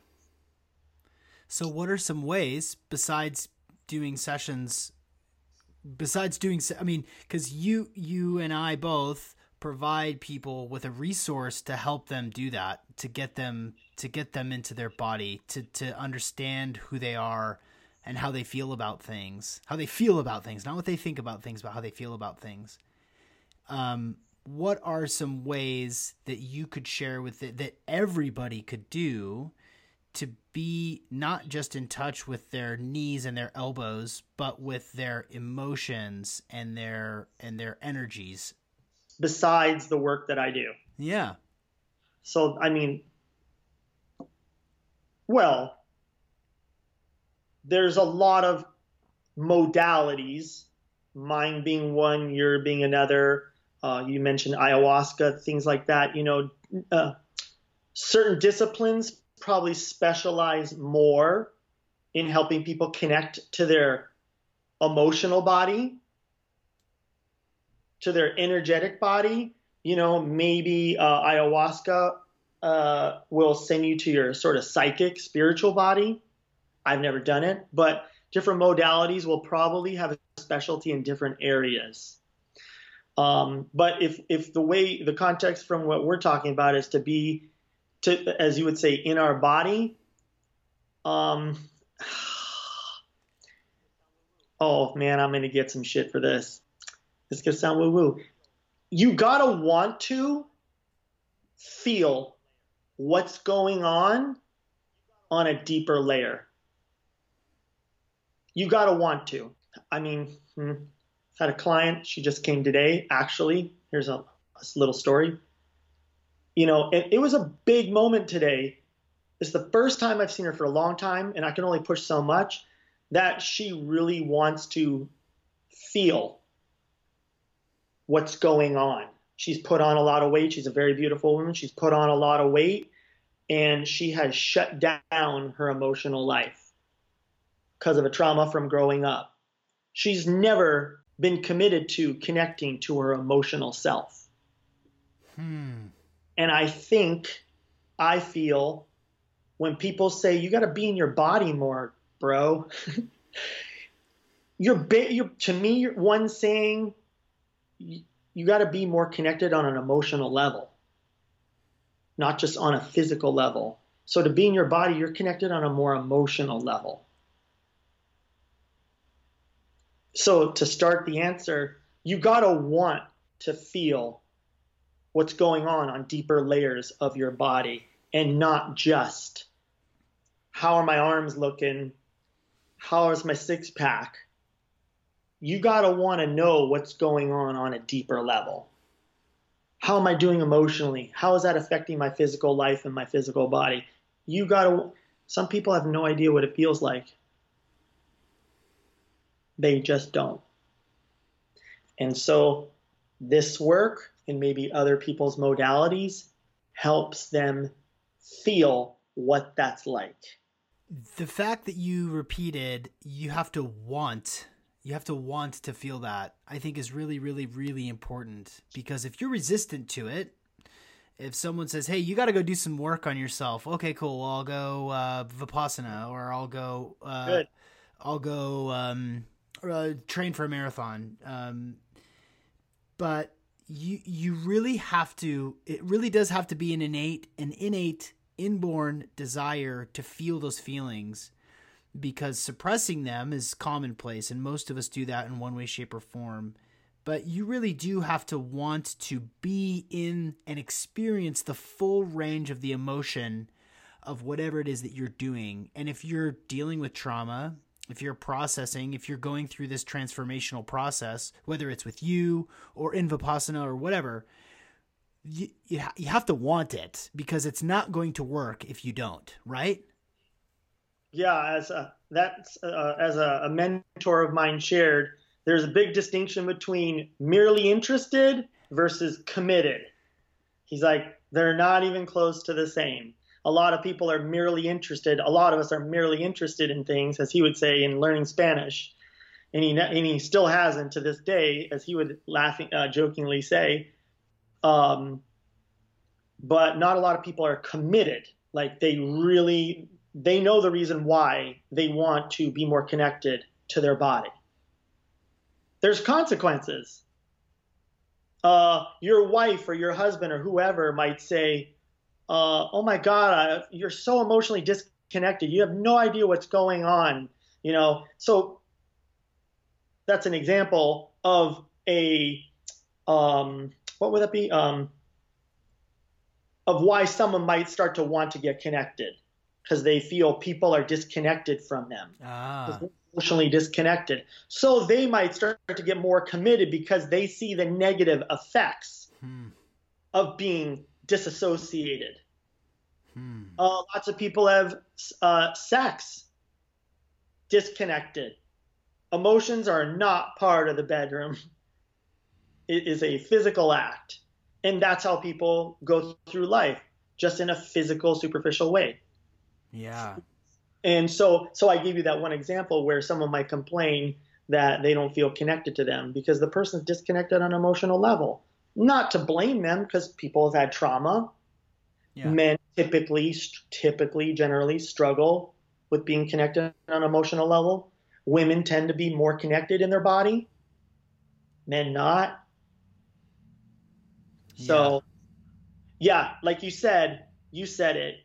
So, what are some ways besides doing sessions? Besides doing, I mean, because you, you and I both provide people with a resource to help them do that, to get them, to get them into their body, to to understand who they are and how they feel about things, how they feel about things, not what they think about things, but how they feel about things. Um, what are some ways that you could share with it that everybody could do to be not just in touch with their knees and their elbows but with their emotions and their and their energies besides the work that I do yeah so I mean well there's a lot of modalities mine being one your being another uh, you mentioned ayahuasca, things like that. You know, uh, certain disciplines probably specialize more in helping people connect to their emotional body, to their energetic body. You know, maybe uh, ayahuasca uh, will send you to your sort of psychic, spiritual body. I've never done it, but different modalities will probably have a specialty in different areas. Um, but if if the way the context from what we're talking about is to be to as you would say in our body, um, <sighs> oh man, I'm gonna get some shit for this. This gonna sound woo woo. You gotta want to feel what's going on on a deeper layer. You gotta want to. I mean. Hmm had a client. She just came today. Actually, here's a, a little story. You know, it, it was a big moment today. It's the first time I've seen her for a long time, and I can only push so much that she really wants to feel what's going on. She's put on a lot of weight. She's a very beautiful woman. She's put on a lot of weight, and she has shut down her emotional life because of a trauma from growing up. She's never been committed to connecting to her emotional self. Hmm. And I think, I feel, when people say you got to be in your body more, bro, <laughs> you're, you're to me, you're one saying you, you got to be more connected on an emotional level, not just on a physical level. So to be in your body, you're connected on a more emotional level. So to start the answer, you got to want to feel what's going on on deeper layers of your body and not just how are my arms looking? How is my six pack? You got to want to know what's going on on a deeper level. How am I doing emotionally? How is that affecting my physical life and my physical body? You got to, some people have no idea what it feels like. They just don't. And so this work and maybe other people's modalities helps them feel what that's like. The fact that you repeated, you have to want, you have to want to feel that, I think is really, really, really important. Because if you're resistant to it, if someone says, "Hey, you got to go do some work on yourself," okay, cool. Well, I'll go uh, vipassana, or I'll go, uh, Good. I'll go um, uh, train for a marathon. Um, but you you really have to. It really does have to be an innate, an innate, inborn desire to feel those feelings, because suppressing them is commonplace, and most of us do that in one way, shape, or form. But you really do have to want to be in and experience the full range of the emotion of whatever it is that you're doing. And if you're dealing with trauma, if you're processing, if you're going through this transformational process, whether it's with you or in Vipassana or whatever, you, you, ha- you have to want it because it's not going to work if you don't, right? Yeah, as a, that's uh, as a, a mentor of mine shared, there's a big distinction between merely interested versus committed. He's like, they're not even close to the same a lot of people are merely interested. A lot of us are merely interested in things, as he would say, in learning Spanish. and he and he still hasn't to this day, as he would laughing uh, jokingly say. Um, but not a lot of people are committed. Like they really they know the reason why they want to be more connected to their body. There's consequences. Uh, your wife or your husband or whoever might say, uh, "Oh my God, I, you're so emotionally disconnected. You have no idea what's going on." You know, so that's an example of a um, what would that be? Um, of why someone might start to want to get connected because they feel people are disconnected from them, Ah. emotionally disconnected. So they might start to get more committed because they see the negative effects Hmm. of being disassociated. Hmm. Uh, lots of people have uh, sex disconnected. Emotions are not part of the bedroom. <laughs> It is a physical act. And that's how people go through life, just in a physical, superficial way. Yeah. And so, so I gave you that one example where someone might complain that they don't feel connected to them because the person's disconnected on an emotional level. Not to blame them because people have had trauma. Yeah. Men typically, typically, generally struggle with being connected on an emotional level. Women tend to be more connected in their body. Men not. So, yeah, like you said, you said it,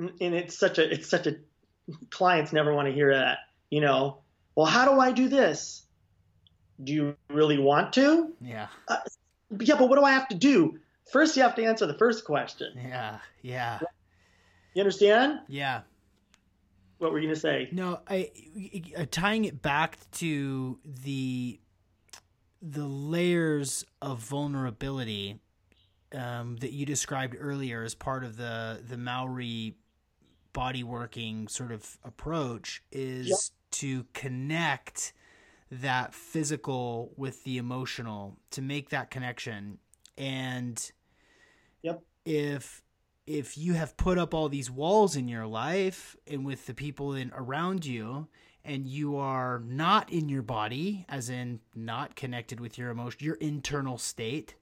and it's such a it's such a clients never want to hear that. You know, well, how do I do this? Do you really want to? Yeah. Yeah, but what do I have to do? First, you have to answer the first question. Yeah. Yeah. You understand? Yeah. What were you gonna say? No, I, I tying it back to the the layers of vulnerability um, that you described earlier as part of the the Maori body working sort of approach is Yep. to connect that physical with the emotional to make that connection and Yep. if if you have put up all these walls in your life and with the people in around you and you are not in your body as in not connected with your emotion your internal state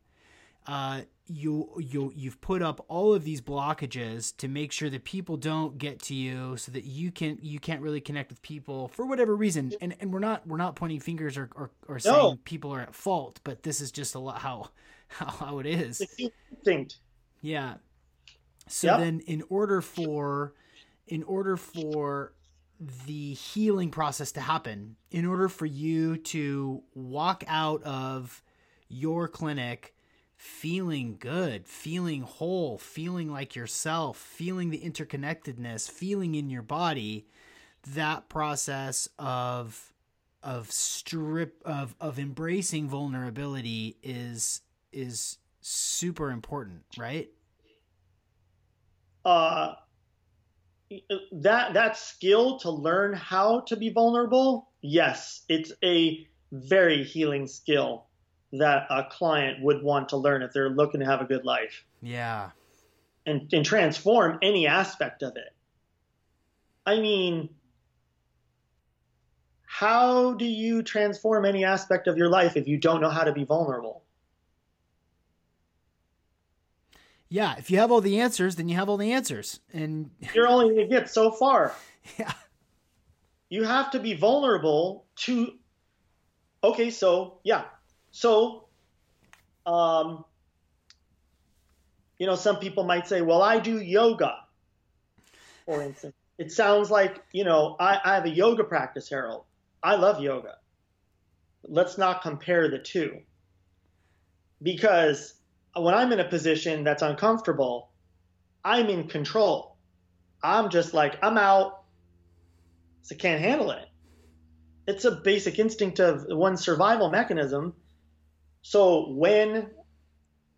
uh, you you you've put up all of these blockages to make sure that people don't get to you so that you can you can't really connect with people for whatever reason and and we're not we're not pointing fingers or or, or saying No. people are at fault but this is just a lot how <laughs> how, it is instinct. yeah. So Yep. then in order for in order for the healing process to happen, in order for you to walk out of your clinic feeling good, feeling whole, feeling like yourself, feeling the interconnectedness, feeling in your body, that process of of strip of of embracing vulnerability is is super important, right? uh, that that skill to learn how to be vulnerable, yes, it's a very healing skill that a client would want to learn if they're looking to have a good life Yeah. and, and transform any aspect of it. I mean, how do you transform any aspect of your life if you don't know how to be vulnerable? Yeah, if you have all the answers, then you have all the answers. And <laughs> You're only going to get so far. yeah. you have to be vulnerable to okay so yeah so um you know some people might say well i do yoga for instance. It sounds like you know i, I have a yoga practice harold. I love yoga. Let's not compare the two. Because when i'm in a position that's uncomfortable i'm in control. I'm just like i'm out. So can't handle it. It's a basic instinct of one's survival mechanism. So when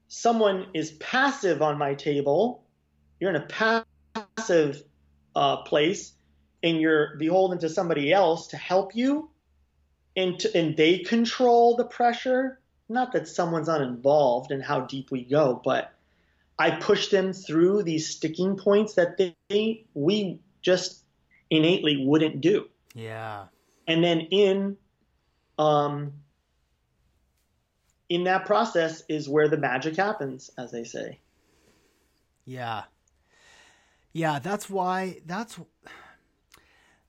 someone is passive on my table, you're in a passive uh, place, and you're beholden to somebody else to help you, and to, and they control the pressure. Not that someone's uninvolved in how deep we go, but I push them through these sticking points that they we just innately wouldn't do. Yeah. and then in um, in that process is where the magic happens, as they say. Yeah. Yeah, that's why that's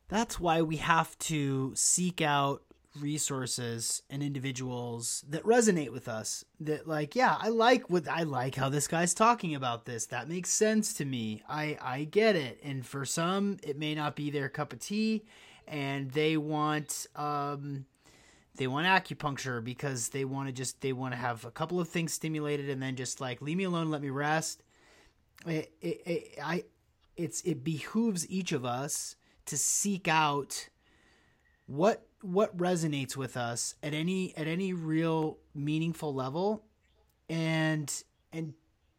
that's why we have to seek out resources and individuals that resonate with us that like yeah i like what i like how this guy's talking about this that makes sense to me i i get it and for some it may not be their cup of tea and they want um they want acupuncture because they want to just they want to have a couple of things stimulated and then just like leave me alone let me rest. It, it, it i it's it behooves each of us to seek out what what resonates with us at any at any real meaningful level and and